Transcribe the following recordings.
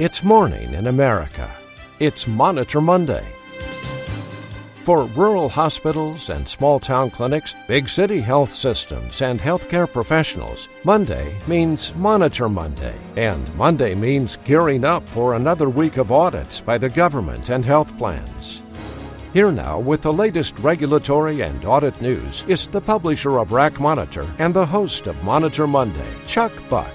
It's morning in America. It's Monitor Monday. For rural hospitals and small town clinics, big city health systems, and healthcare professionals, Monday means Monitor Monday. And Monday means gearing up for another week of audits by the government and health plans. Here now with the latest regulatory and audit news is the publisher of RAC Monitor and the host of Monitor Monday, Chuck Buck.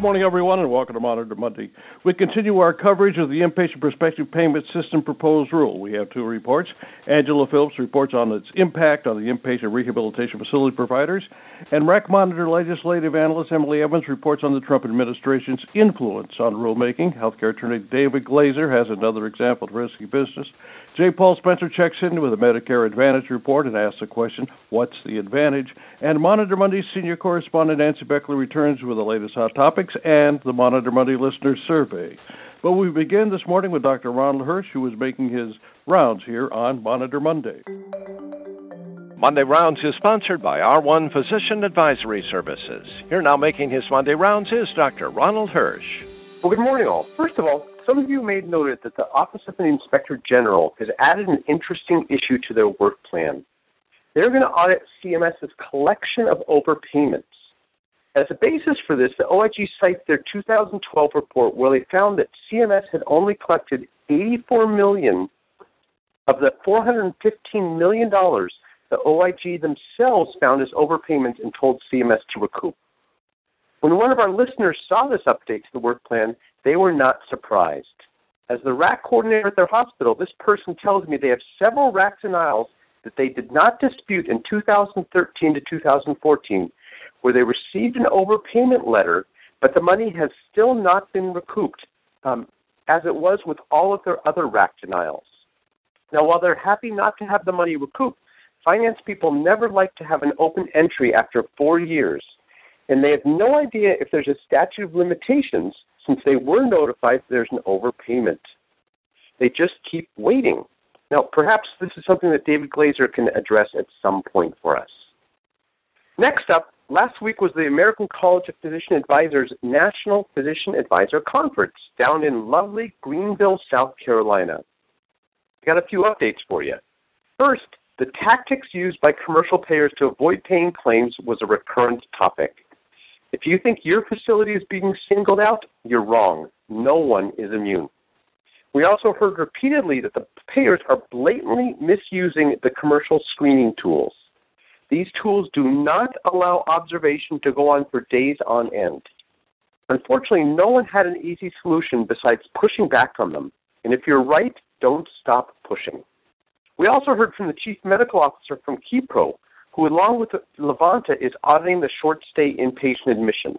Good morning, everyone, and welcome to Monitor Monday. We continue our coverage of the Inpatient Prospective Payment System proposed rule. We have two reports. Angela Phillips reports on its impact on the inpatient rehabilitation facility providers, and RAC Monitor legislative analyst Emily Evans reports on the Trump administration's influence on rulemaking. Healthcare attorney David Glazer has another example of risky business. J. Paul Spencer checks in with a Medicare Advantage report and asks the question, What's the advantage? And Monitor Monday's senior correspondent Nancy Beckley returns with the latest hot topics and the Monitor Monday listener survey. But we begin this morning with Dr. Ronald Hirsch, who is making his rounds here on Monitor Monday. Monday Rounds is sponsored by R1 Physician Advisory Services. Here now making his Monday Rounds is Dr. Ronald Hirsch. Well, good morning, all. First of all, some of you may have noted that the Office of the Inspector General has added an interesting issue to their work plan. They're going to audit CMS's collection of overpayments. As a basis for this, the OIG cites their 2012 report where they found that CMS had only collected 84 million of the 415 million dollars the OIG themselves found as overpayments and told CMS to recoup. When one of our listeners saw this update to the work plan, they were not surprised. As the RAC coordinator at their hospital, this person tells me they have several RAC denials that they did not dispute in 2013 to 2014, where they received an overpayment letter, but the money has still not been recouped, um, as it was with all of their other RAC denials. Now, while they're happy not to have the money recouped, finance people never like to have an open entry after four years, and they have no idea if there's a statute of limitations since they were notified there's an overpayment. They just keep waiting. Now, perhaps this is something that David Glazer can address at some point for us. Next up, last week was the American College of Physician Advisors National Physician Advisor Conference down in lovely Greenville, South Carolina. I got a few updates for you. First, the tactics used by commercial payers to avoid paying claims was a recurrent topic. If you think your facility is being singled out, you're wrong. No one is immune. We also heard repeatedly that the payers are blatantly misusing the commercial screening tools. These tools do not allow observation to go on for days on end. Unfortunately, no one had an easy solution besides pushing back on them. And if you're right, don't stop pushing. We also heard from the Chief Medical Officer from Kepro who, along with Livanta, is auditing the short stay inpatient admissions.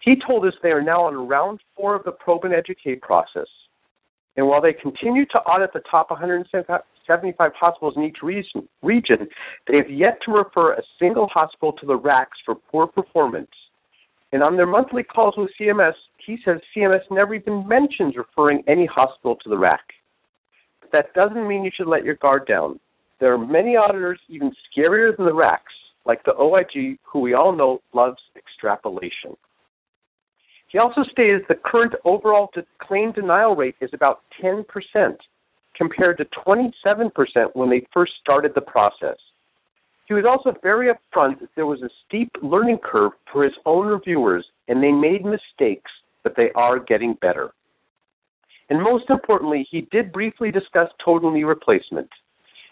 He told us they are now on round four of the probe and educate process. And while they continue to audit the top 175 hospitals in each region, they have yet to refer a single hospital to the RACs for poor performance. And on their monthly calls with CMS, he says CMS never even mentions referring any hospital to the RAC. But that doesn't mean you should let your guard down. There are many auditors even scarier than the RACs, like the OIG, who we all know loves extrapolation. He also stated the current overall claim denial rate is about 10%, compared to 27% when they first started the process. He was also very upfront that there was a steep learning curve for his own reviewers, and they made mistakes, but they are getting better. And most importantly, he did briefly discuss total knee replacement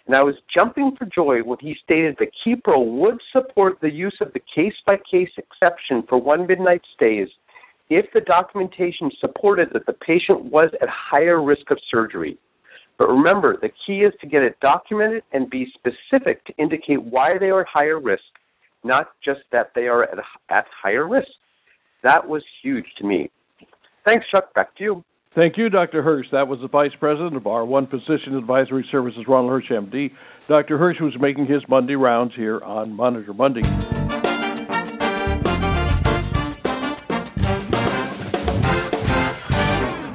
and I was jumping for joy when he stated that Kepro would support the use of the case by case exception for one midnight stays if the documentation supported that the patient was at higher risk of surgery. But remember, the key is to get it documented and be specific to indicate why they are at higher risk, not just that they are at, at higher risk. That was huge to me. Thanks, Chuck. Back to you. Thank you, Dr. Hirsch. That was the Vice President of R1 Physician Advisory Services, Ronald Hirsch, MD. Dr. Hirsch was making his Monday rounds here on Monitor Monday.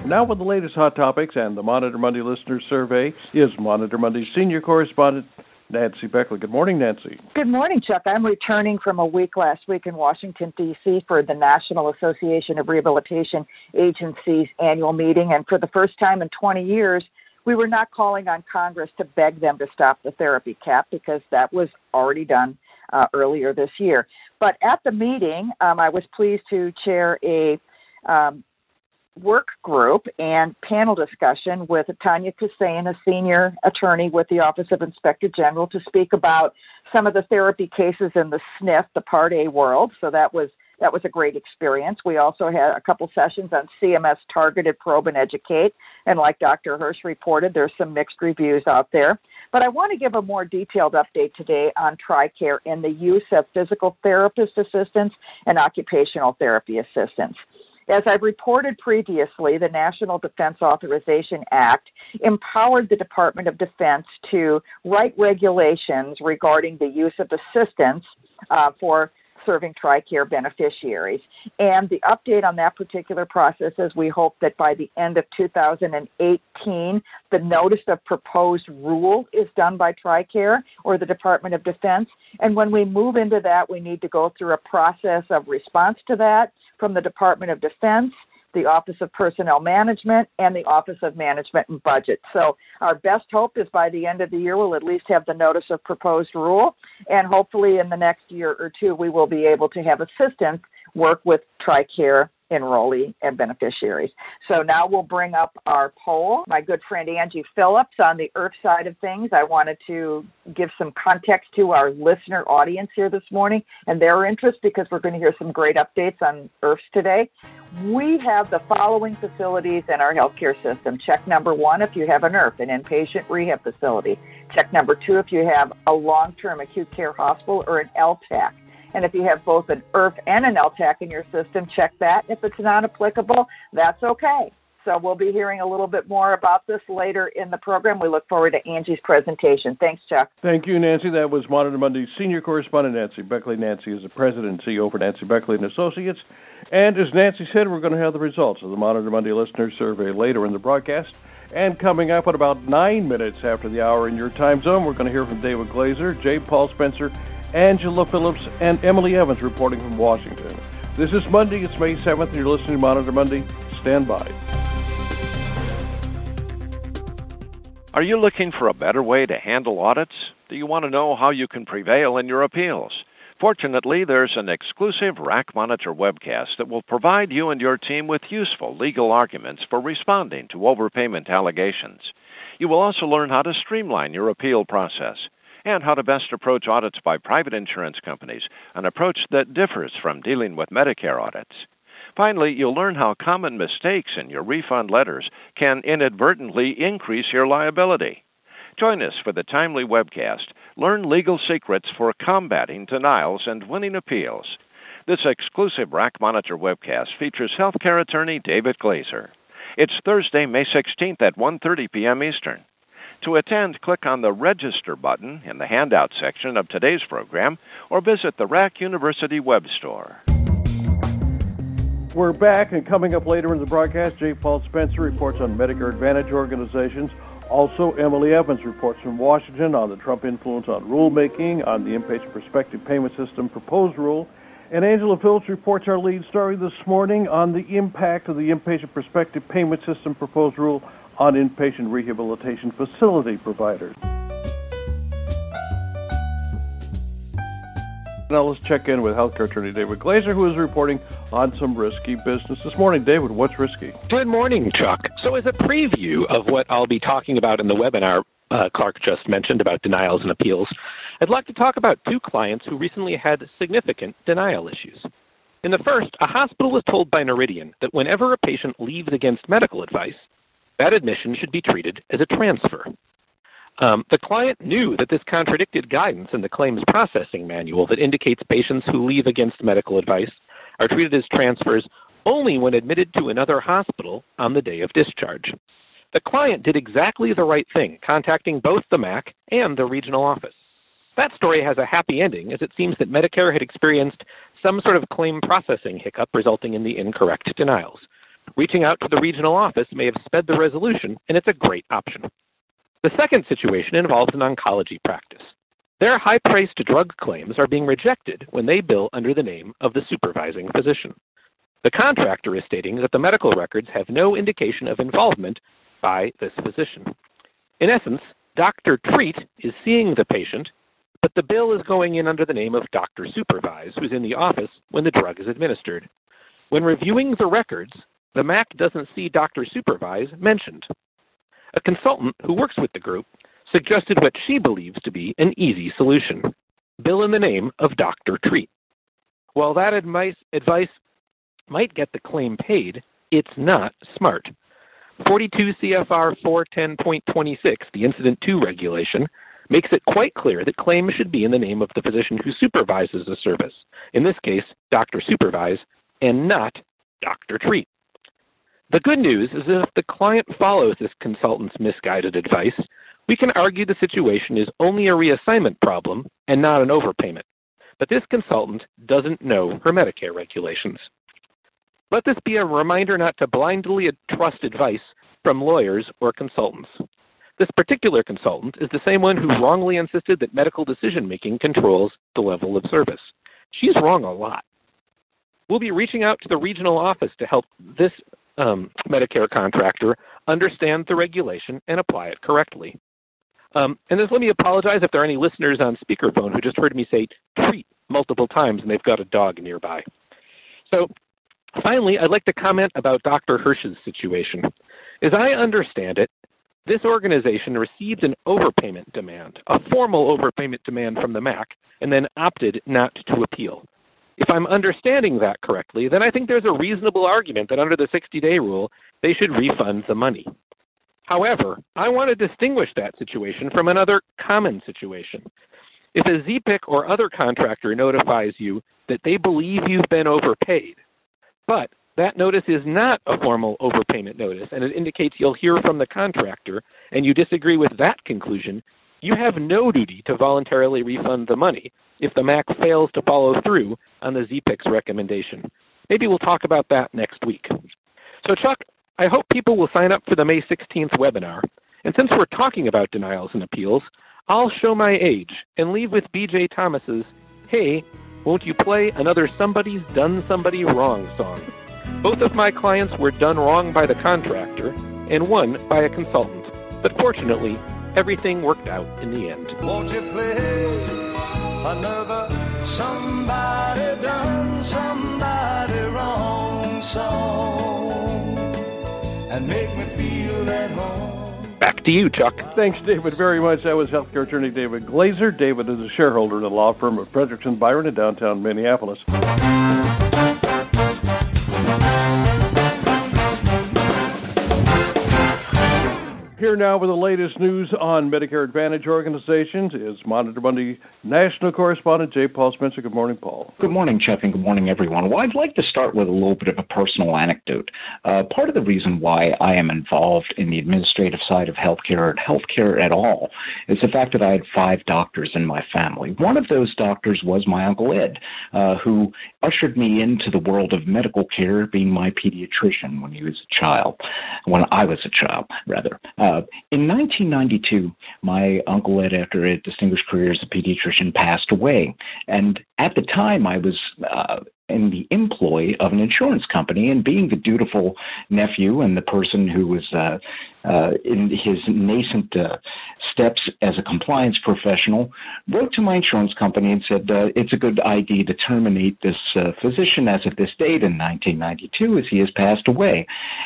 Now, with the latest hot topics and the Monitor Monday listener survey, is Monitor Monday's senior correspondent Nancy Beckley. Good morning, Nancy. Good morning, Chuck. I'm returning from a week last week in Washington, D.C. for the National Association of Rehabilitation Agencies annual meeting. And for the first time in 20 years, we were not calling on Congress to beg them to stop the therapy cap because that was already done uh, earlier this year. But at the meeting, um, I was pleased to chair a um, work group and panel discussion with Tanya Kasayan, a senior attorney with the Office of Inspector General, to speak about some of the therapy cases in the SNF, the Part A world. So that was that was a great experience. We also had a couple sessions on CMS targeted probe and educate. And like Dr. Hirsch reported, there's some mixed reviews out there. But I want to give a more detailed update today on TRICARE and the use of physical therapist assistants and occupational therapy assistants. As I've reported previously, the National Defense Authorization Act empowered the Department of Defense to write regulations regarding the use of assistance uh, for serving TRICARE beneficiaries. And the update on that particular process is we hope that by the end of 2018, the notice of proposed rule is done by TRICARE or the Department of Defense. And when we move into that, we need to go through a process of response to that from the Department of Defense the Office of Personnel Management, and the Office of Management and Budget. So our best hope is by the end of the year we'll at least have the notice of proposed rule, and hopefully in the next year or two we will be able to have assistance work with TRICARE enrollee and beneficiaries. So now we'll bring up our poll. My good friend Angie Phillips on the IRF side of things. I wanted to give some context to our listener audience here this morning and their interest because we're going to hear some great updates on IRFs today. We have the following facilities in our healthcare system. Check number one if you have an IRF, an inpatient rehab facility. Check number two if you have a long term acute care hospital or an LTAC. And if you have both an IRF and an LTAC in your system, check that. If it's not applicable, that's okay. So we'll be hearing a little bit more about this later in the program. We look forward to Angie's presentation. Thanks, Chuck. Thank you, Nancy. That was Monitor Monday's senior correspondent, Nancy Beckley. Nancy is the president and CEO for Nancy Beckley and Associates. And as Nancy said, we're going to have the results of the Monitor Monday listener survey later in the broadcast. And coming up at about nine minutes after the hour in your time zone, we're going to hear from David Glazer, J. Paul Spencer, Angela Phillips, and Emily Evans reporting from Washington. This is Monday. It's May 7th, and you're listening to Monitor Monday. Stand by. Are you looking for a better way to handle audits? Do you want to know how you can prevail in your appeals? Fortunately, there's an exclusive RAC Monitor webcast that will provide you and your team with useful legal arguments for responding to overpayment allegations. You will also learn how to streamline your appeal process and how to best approach audits by private insurance companies, an approach that differs from dealing with Medicare audits. Finally, you'll learn how common mistakes in your refund letters can inadvertently increase your liability. Join us for the timely webcast. Learn legal secrets for combating denials and winning appeals. This exclusive RAC Monitor webcast features healthcare attorney David Glazer. It's Thursday, May 16th at 1:30 p.m. Eastern. To attend, click on the Register button in the handout section of today's program or visit the Rack University web store. We're back, and coming up later in the broadcast, J. Paul Spencer reports on Medicare Advantage organizations. Also, Emily Evans reports from Washington on the Trump influence on rulemaking, on the inpatient prospective payment system proposed rule. And Angela Phillips reports our lead story this morning on the impact of the inpatient prospective payment system proposed rule on inpatient rehabilitation facility providers. Now let's check in with healthcare attorney David Glazer, who is reporting on some risky business this morning. David, what's risky? Good morning, Chuck. So, as a preview of what I'll be talking about in the webinar uh, Clark just mentioned about denials and appeals, I'd like to talk about two clients who recently had significant denial issues. In the first, a hospital was told by Noridian that whenever a patient leaves against medical advice, that admission should be treated as a transfer. Um, the client knew that this contradicted guidance in the claims processing manual that indicates patients who leave against medical advice are treated as transfers only when admitted to another hospital on the day of discharge. The client did exactly the right thing, contacting both the MAC and the regional office. That story has a happy ending, as it seems that Medicare had experienced some sort of claim processing hiccup resulting in the incorrect denials. Reaching out to the regional office may have sped the resolution, and it's a great option. The second situation involves an oncology practice. Their high priced drug claims are being rejected when they bill under the name of the supervising physician. The contractor is stating that the medical records have no indication of involvement by this physician. In essence, Dr. Treat is seeing the patient, but the bill is going in under the name of Dr. Supervise, who's in the office when the drug is administered. When reviewing the records, the MAC doesn't see Dr. Supervise mentioned. A consultant who works with the group suggested what she believes to be an easy solution bill in the name of Dr. Treat. While that advice, advice might get the claim paid, it's not smart. 42 CFR 410.26, the Incident to regulation, makes it quite clear that claims should be in the name of the physician who supervises the service, in this case, Dr. Supervise, and not Dr. Treat. The good news is that if the client follows this consultant's misguided advice, we can argue the situation is only a reassignment problem and not an overpayment. But this consultant doesn't know her Medicare regulations. Let this be a reminder not to blindly trust advice from lawyers or consultants. This particular consultant is the same one who wrongly insisted that medical decision making controls the level of service. She's wrong a lot. We'll be reaching out to the regional office to help this um, Medicare contractor understand the regulation and apply it correctly. Um, and then let me apologize if there are any listeners on speakerphone who just heard me say treat multiple times and they've got a dog nearby. So finally, I'd like to comment about Dr. Hirsch's situation. As I understand it, this organization received an overpayment demand, a formal overpayment demand from the MAC, and then opted not to appeal. If I'm understanding that correctly, then I think there's a reasonable argument that under the 60 day rule, they should refund the money. However, I want to distinguish that situation from another common situation. If a ZPIC or other contractor notifies you that they believe you've been overpaid, but that notice is not a formal overpayment notice and it indicates you'll hear from the contractor and you disagree with that conclusion, you have no duty to voluntarily refund the money if the MAC fails to follow through on the ZPIC's recommendation. Maybe we'll talk about that next week. So, Chuck, I hope people will sign up for the May 16th webinar. And since we're talking about denials and appeals, I'll show my age and leave with BJ Thomas's Hey, won't you play another Somebody's Done Somebody Wrong song? Both of my clients were done wrong by the contractor and one by a consultant. But fortunately, everything worked out in the end. Won't you play another Somebody Done Somebody Wrong song? And make me feel at home. Back to you, Chuck. Thanks, David, very much. That was healthcare attorney David Glazer. David is a shareholder in the law firm of Fredrikson Byron in downtown Minneapolis. Here now with the latest news on Medicare Advantage organizations is Monitor Monday national correspondent J. Paul Spencer. Good morning, Paul. Good morning, Chuck, and good morning, everyone. Well, I'd like to start with a little bit of a personal anecdote. Uh, part of the reason why I am involved in the administrative side of healthcare and healthcare at all is the fact that I had five doctors in my family. One of those doctors was my Uncle Ed, uh, who ushered me into the world of medical care, being my pediatrician when he was a child, when I was a child, rather. Uh, in 1992, my uncle Ed, after a distinguished career as a pediatrician, passed away. And at the time, I was uh, in the employ of an insurance company, and being the dutiful nephew and the person who was uh, uh, in his nascent uh, steps as a compliance professional, wrote to my insurance company and said, uh, It's a good idea to terminate this uh, physician as of this date in 1992 as he has passed away.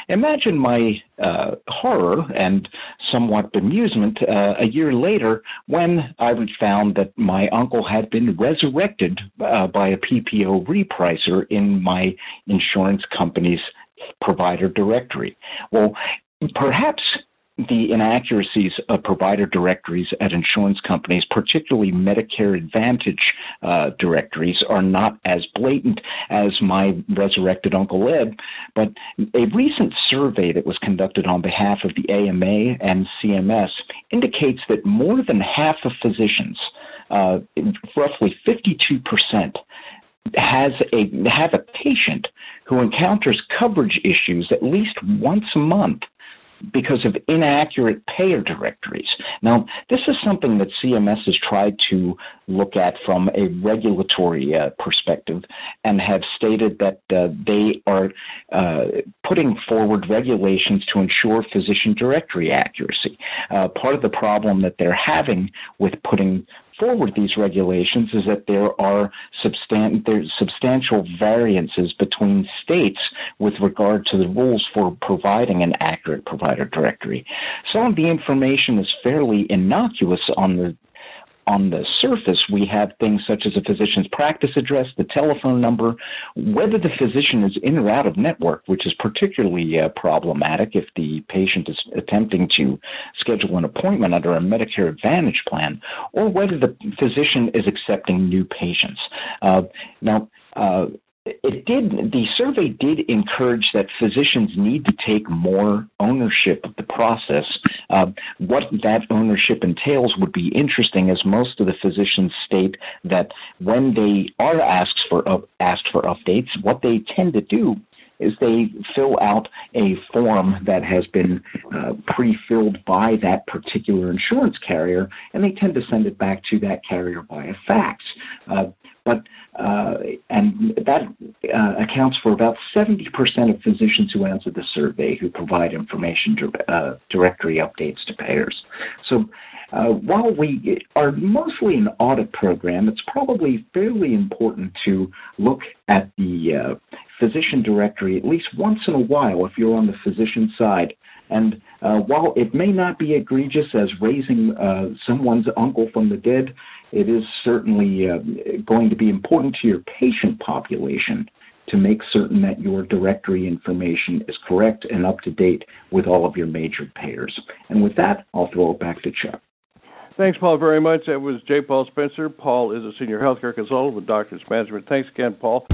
Imagine my uh, horror and somewhat bemusement a year later when I found that my uncle had been resurrected by a PPO repricer in my insurance company's provider directory. Well, perhaps the inaccuracies of provider directories at insurance companies, particularly Medicare Advantage uh, directories, are not as blatant as my resurrected Uncle Ed. But a recent survey that was conducted on behalf of the AMA and CMS indicates that more than half of physicians, uh, roughly 52%, has a have a patient who encounters coverage issues at least once a month because of inaccurate payer directories. Now, this is something that CMS has tried to look at from a regulatory uh, perspective and have stated that uh, they are uh, putting forward regulations to ensure physician directory accuracy. Uh, part of the problem that they're having with putting forward these regulations is that there are substan- there's substantial variances between states with regard to the rules for providing an accurate provider directory. Some of the information is fairly innocuous on the on the surface, we have things such as a physician's practice address, the telephone number, whether the physician is in or out of network, which is particularly uh, problematic if the patient is attempting to schedule an appointment under a Medicare Advantage plan, or whether the physician is accepting new patients. Uh, now, uh, it did the survey did encourage that physicians need to take more ownership of the process uh, what that ownership entails would be interesting as most of the physicians state that when they are asked for uh, asked for updates what they tend to do is they fill out a form that has been uh, pre-filled by that particular insurance carrier, and they tend to send it back to that carrier by a fax. Uh, but uh, and that uh, accounts for about 70% of physicians who answer the survey who provide information uh, directory updates to payers. So uh, while we are mostly an audit program, it's probably fairly important to look at the uh, physician directory at least once in a while if you're on the physician side. And uh, while it may not be egregious as raising someone's uncle from the dead, it is certainly uh, going to be important to your patient population to make certain that your directory information is correct and up to date with all of your major payers. And with that, I'll throw it back to Chuck. Thanks, Paul, very much. That was J. Paul Spencer. Paul is a senior healthcare consultant with Doctors Management. Thanks again, Paul.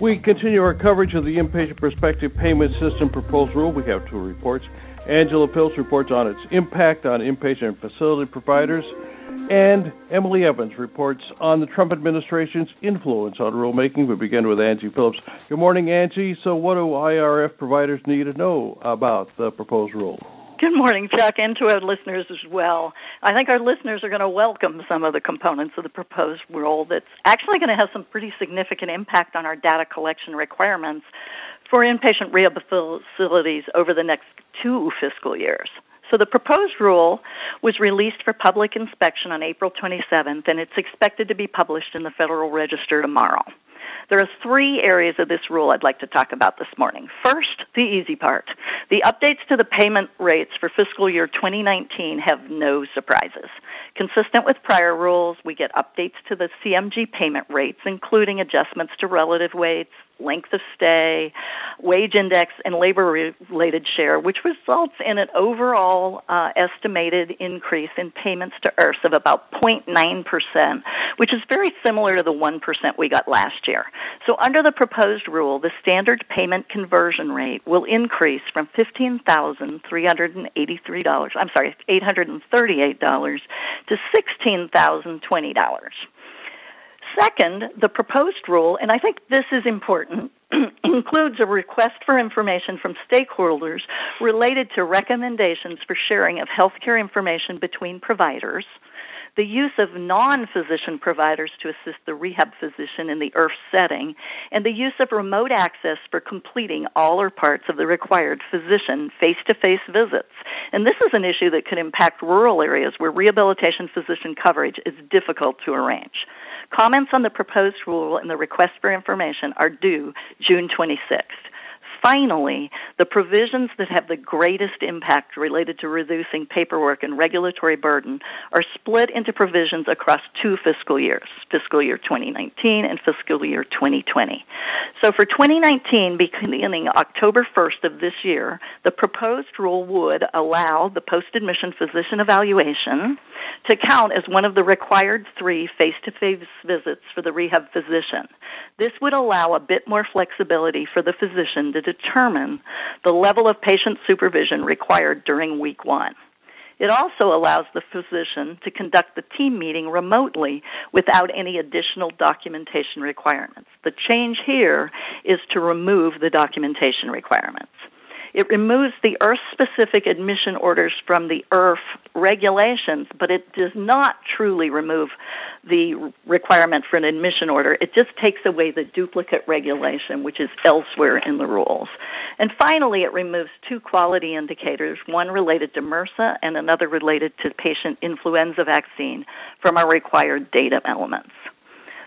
We continue our coverage of the Inpatient Prospective Payment System proposed rule. We have two reports. Angela Phillips reports on its impact on inpatient facility providers. And Emily Evans reports on the Trump administration's influence on rulemaking. We begin with Angie Phillips. Good morning, Angie. So, what do IRF providers need to know about the proposed rule? Good morning, Chuck, and to our listeners as well. I think our listeners are going to welcome some of the components of the proposed rule that's actually going to have some pretty significant impact on our data collection requirements for inpatient rehab facilities over the next two fiscal years. So the proposed rule was released for public inspection on April 27th, and it's expected to be published in the Federal Register tomorrow. There are three areas of this rule I'd like to talk about this morning. First, the easy part. The updates to the payment rates for fiscal year 2019 have no surprises. Consistent with prior rules, we get updates to the CMG payment rates, including adjustments to relative weights, length of stay, wage index, and labor related share, which results in an overall uh, estimated increase in payments to IRFs of about 0.9%, which is very similar to the 1% we got last year. So, under the proposed rule, the standard payment conversion rate will increase from $15,383, I'm sorry, $838 to $16,020. Second, the proposed rule, and I think this is important, includes a request for information from stakeholders related to recommendations for sharing of healthcare information between providers, the use of non physician providers to assist the rehab physician in the IRF setting, and the use of remote access for completing all or parts of the required physician face to face visits. And this is an issue that could impact rural areas where rehabilitation physician coverage is difficult to arrange. Comments on the proposed rule and the request for information are due June 26th. Finally, the provisions that have the greatest impact related to reducing paperwork and regulatory burden are split into provisions across two fiscal years, fiscal year 2019 and fiscal year 2020. So for 2019, beginning October 1st of this year, the proposed rule would allow the post-admission physician evaluation to count as one of the required three face-to-face visits for the rehab physician. This would allow a bit more flexibility for the physician to determine the level of patient supervision required during week one. It also allows the physician to conduct the team meeting remotely without any additional documentation requirements. The change here is to remove the documentation requirements. It removes the IRF specific admission orders from the IRF regulations, but it does not truly remove the requirement for an admission order. It just takes away the duplicate regulation, which is elsewhere in the rules. And finally, it removes two quality indicators, one related to MRSA and another related to patient influenza vaccine, from our required data elements.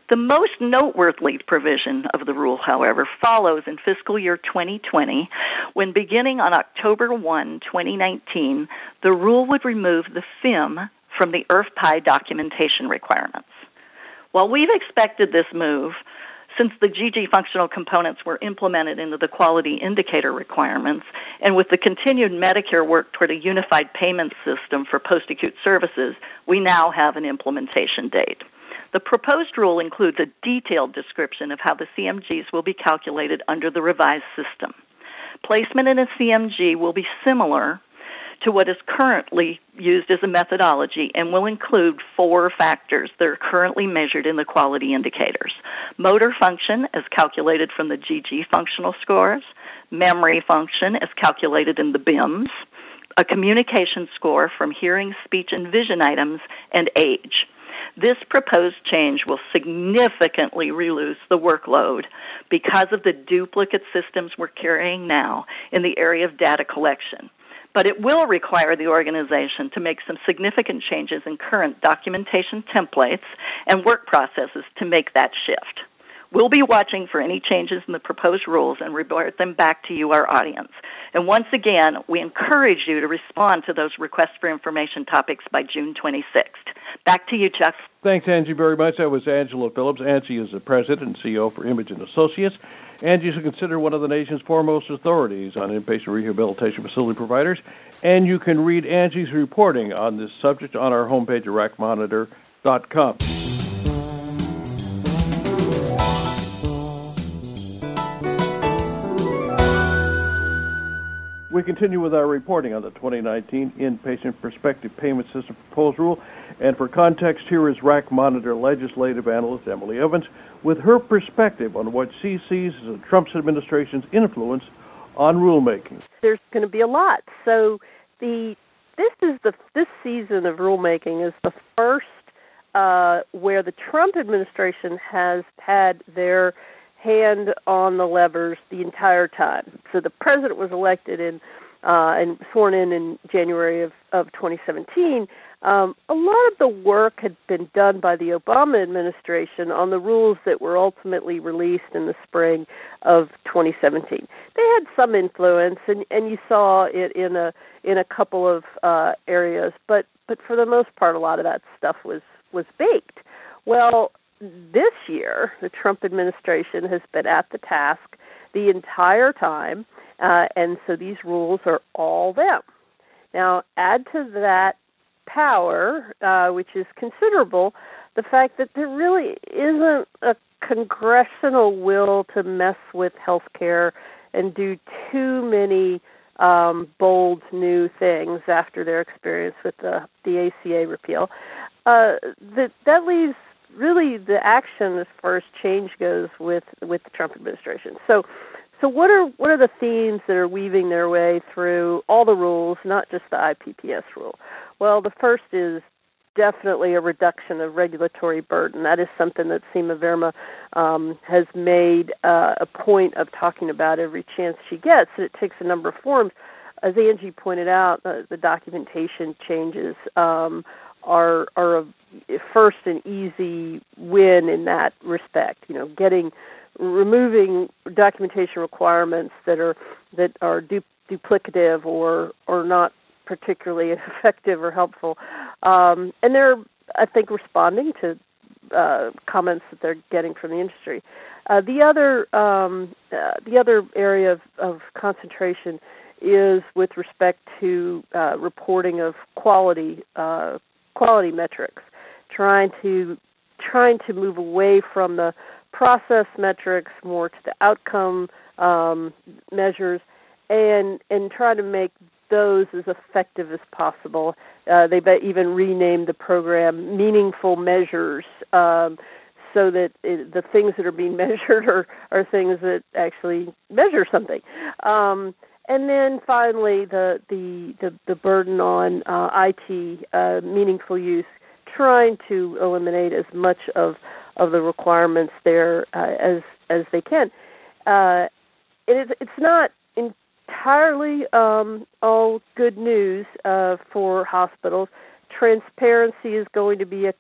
The most noteworthy provision of the rule, however, follows in fiscal year 2020 when beginning on October 1, 2019, the rule would remove the FIM from the IRF-PAI documentation requirements. While we've expected this move, since the GG functional components were implemented into the quality indicator requirements, and with the continued Medicare work toward a unified payment system for post acute services, we now have an implementation date. The proposed rule includes a detailed description of how the CMGs will be calculated under the revised system. Placement in a CMG will be similar to what is currently used as a methodology and will include four factors that are currently measured in the quality indicators motor function, as calculated from the GG functional scores, memory function, as calculated in the BIMS, a communication score from hearing, speech, and vision items, and age. This proposed change will significantly reduce the workload because of the duplicate systems we're carrying now in the area of data collection. But it will require the organization to make some significant changes in current documentation templates and work processes to make that shift. We'll be watching for any changes in the proposed rules and report them back to you, our audience. And once again, we encourage you to respond to those requests for information topics by June 26th. Back to you, Chuck. Thanks, Angie, very much. That was Angela Phillips. Angie is the president and CEO for Images Associates. Angie is considered one of the nation's foremost authorities on inpatient rehabilitation facility providers, and you can read Angie's reporting on this subject on our homepage at racmonitor.com. We continue with our reporting on the 2019 Inpatient Prospective Payment System Proposed Rule. And for context, here is RAC Monitor legislative analyst Emily Evans with her perspective on what she sees as the Trump administration's influence on rulemaking. There's going to be a lot. So the this is the this season of rulemaking is the first uh, where the Trump administration has had their hand on the levers the entire time. So the president was elected in uh, and sworn in in January of, of 2017. Um, a lot of the work had been done by the Obama administration on the rules that were ultimately released in the spring of 2017. They had some influence, and, and you saw it in a in a couple of uh, areas, but but for the most part, a lot of that stuff was was baked. Well, this year, the Trump administration has been at the task the entire time, uh, and so these rules are all them. Now, add to that power, uh, which is considerable, the fact that there really isn't a congressional will to mess with health care and do too many um, bold new things after their experience with the, the ACA repeal. Uh, that that leaves really the action as far as change goes with with the Trump administration. So so what are what are the themes that are weaving their way through all the rules, not just the IPPS rule? Well, the first is definitely a reduction of regulatory burden. That is something that Seema Verma um, has made uh, a point of talking about every chance she gets. And it takes a number of forms. As Angie pointed out, uh, the documentation changes um, are are a first an easy win in that respect. You know, getting removing documentation requirements that are that are du- duplicative or or not particularly effective or helpful. Um, and they're, I think, responding to uh, comments that they're getting from the industry. Uh, the other um, uh, the other area of, of, concentration is with respect to uh, reporting of quality uh, quality metrics, trying to trying to move away from the process metrics more to the outcome um, measures, and and try to make those as effective as possible. Uh, they've even renamed the program Meaningful Measures. Um, so that it, the things that are being measured are, are things that actually measure something. Um, and then finally the the the, the burden on uh, IT uh, meaningful use, trying to eliminate as much of of the requirements there uh, as as they can. Uh, it it's not entirely um, all good news uh, for hospitals. Transparency is going to be a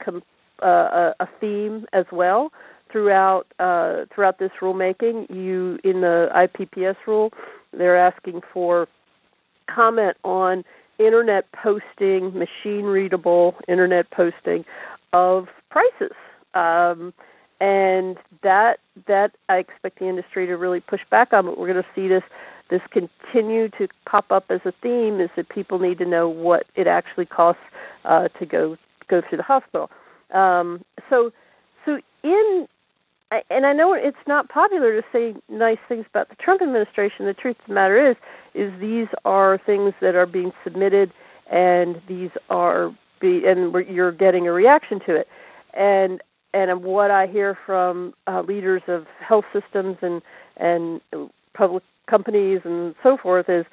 uh, a theme as well throughout uh, throughout this rulemaking. You in the IPPS rule, they're asking for comment on internet posting, machine readable internet posting of prices. Um, and that that I expect the industry to really push back on. But we're going to see this this continue to pop up as a theme is that people need to know what it actually costs uh, to go go through the hospital. Um, so so in and I know it's not popular to say nice things about the Trump administration. The truth of the matter is, is these are things that are being submitted, and these are be and you're getting a reaction to it. And and what I hear from uh, leaders of health systems and and public companies and so forth is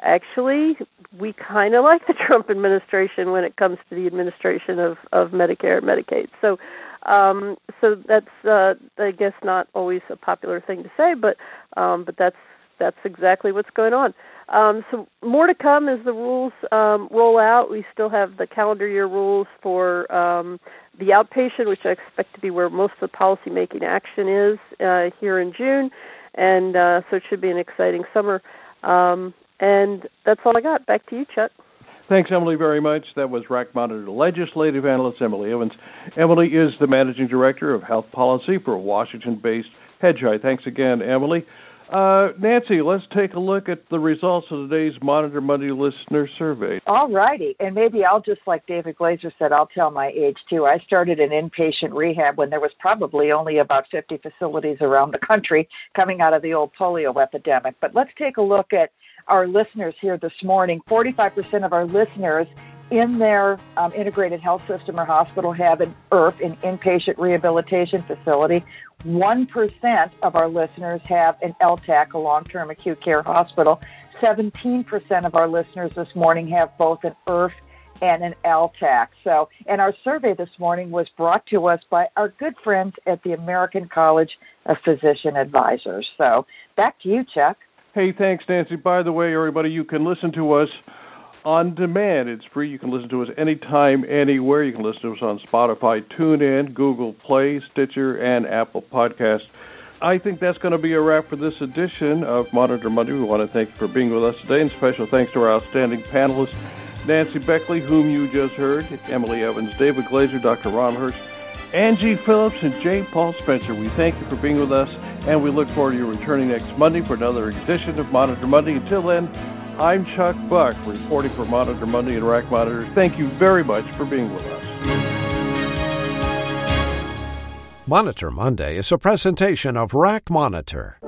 actually we kind of like the Trump administration when it comes to the administration of of Medicare and Medicaid. So um so that's uh I guess not always a popular thing to say but um but that's that's exactly what's going on. Um, so more to come as the rules um, roll out. We still have the calendar year rules for um, the outpatient, which I expect to be where most of the policy making action is uh, here in June, and uh, so it should be an exciting summer. Um, and that's all I got. Back to you, Chuck. Thanks, Emily, very much. That was RAC Monitor Legislative Analyst Emily Evans. Emily is the Managing Director of Health Policy for Washington based Hedgeye. Thanks again, Emily. Uh, Nancy, let's take a look at the results of today's Monitor Monday listener survey. All righty. And maybe I'll just, like David Glazer said, I'll tell my age too. I started an inpatient rehab when there was probably only about 50 facilities around the country coming out of the old polio epidemic. But let's take a look at our listeners here this morning. 45% of our listeners in their um, integrated health system or hospital have an IRF, an inpatient rehabilitation facility. 1% of our listeners have an LTAC, a long term acute care hospital. 17% of our listeners this morning have both an IRF and an LTAC. So, and our survey this morning was brought to us by our good friends at the American College of Physician Advisors. So, back to you, Chuck. Hey, thanks, Nancy. By the way, everybody, you can listen to us on demand. It's free. You can listen to us anytime, anywhere. You can listen to us on Spotify, TuneIn, Google Play, Stitcher, and Apple Podcasts. I think that's going to be a wrap for this edition of Monitor Monday. We want to thank you for being with us today, and special thanks to our outstanding panelists, Nancy Beckley, whom you just heard, Emily Evans, David Glazer, Dr. Ron Hirsch, Angie Phillips, and J. Paul Spencer. We thank you for being with us, and we look forward to you returning next Monday for another edition of Monitor Monday. Until then, I'm Chuck Buck, reporting for Monitor Monday and RAC Monitor. Thank you very much for being with us. Monitor Monday is a presentation of RAC Monitor.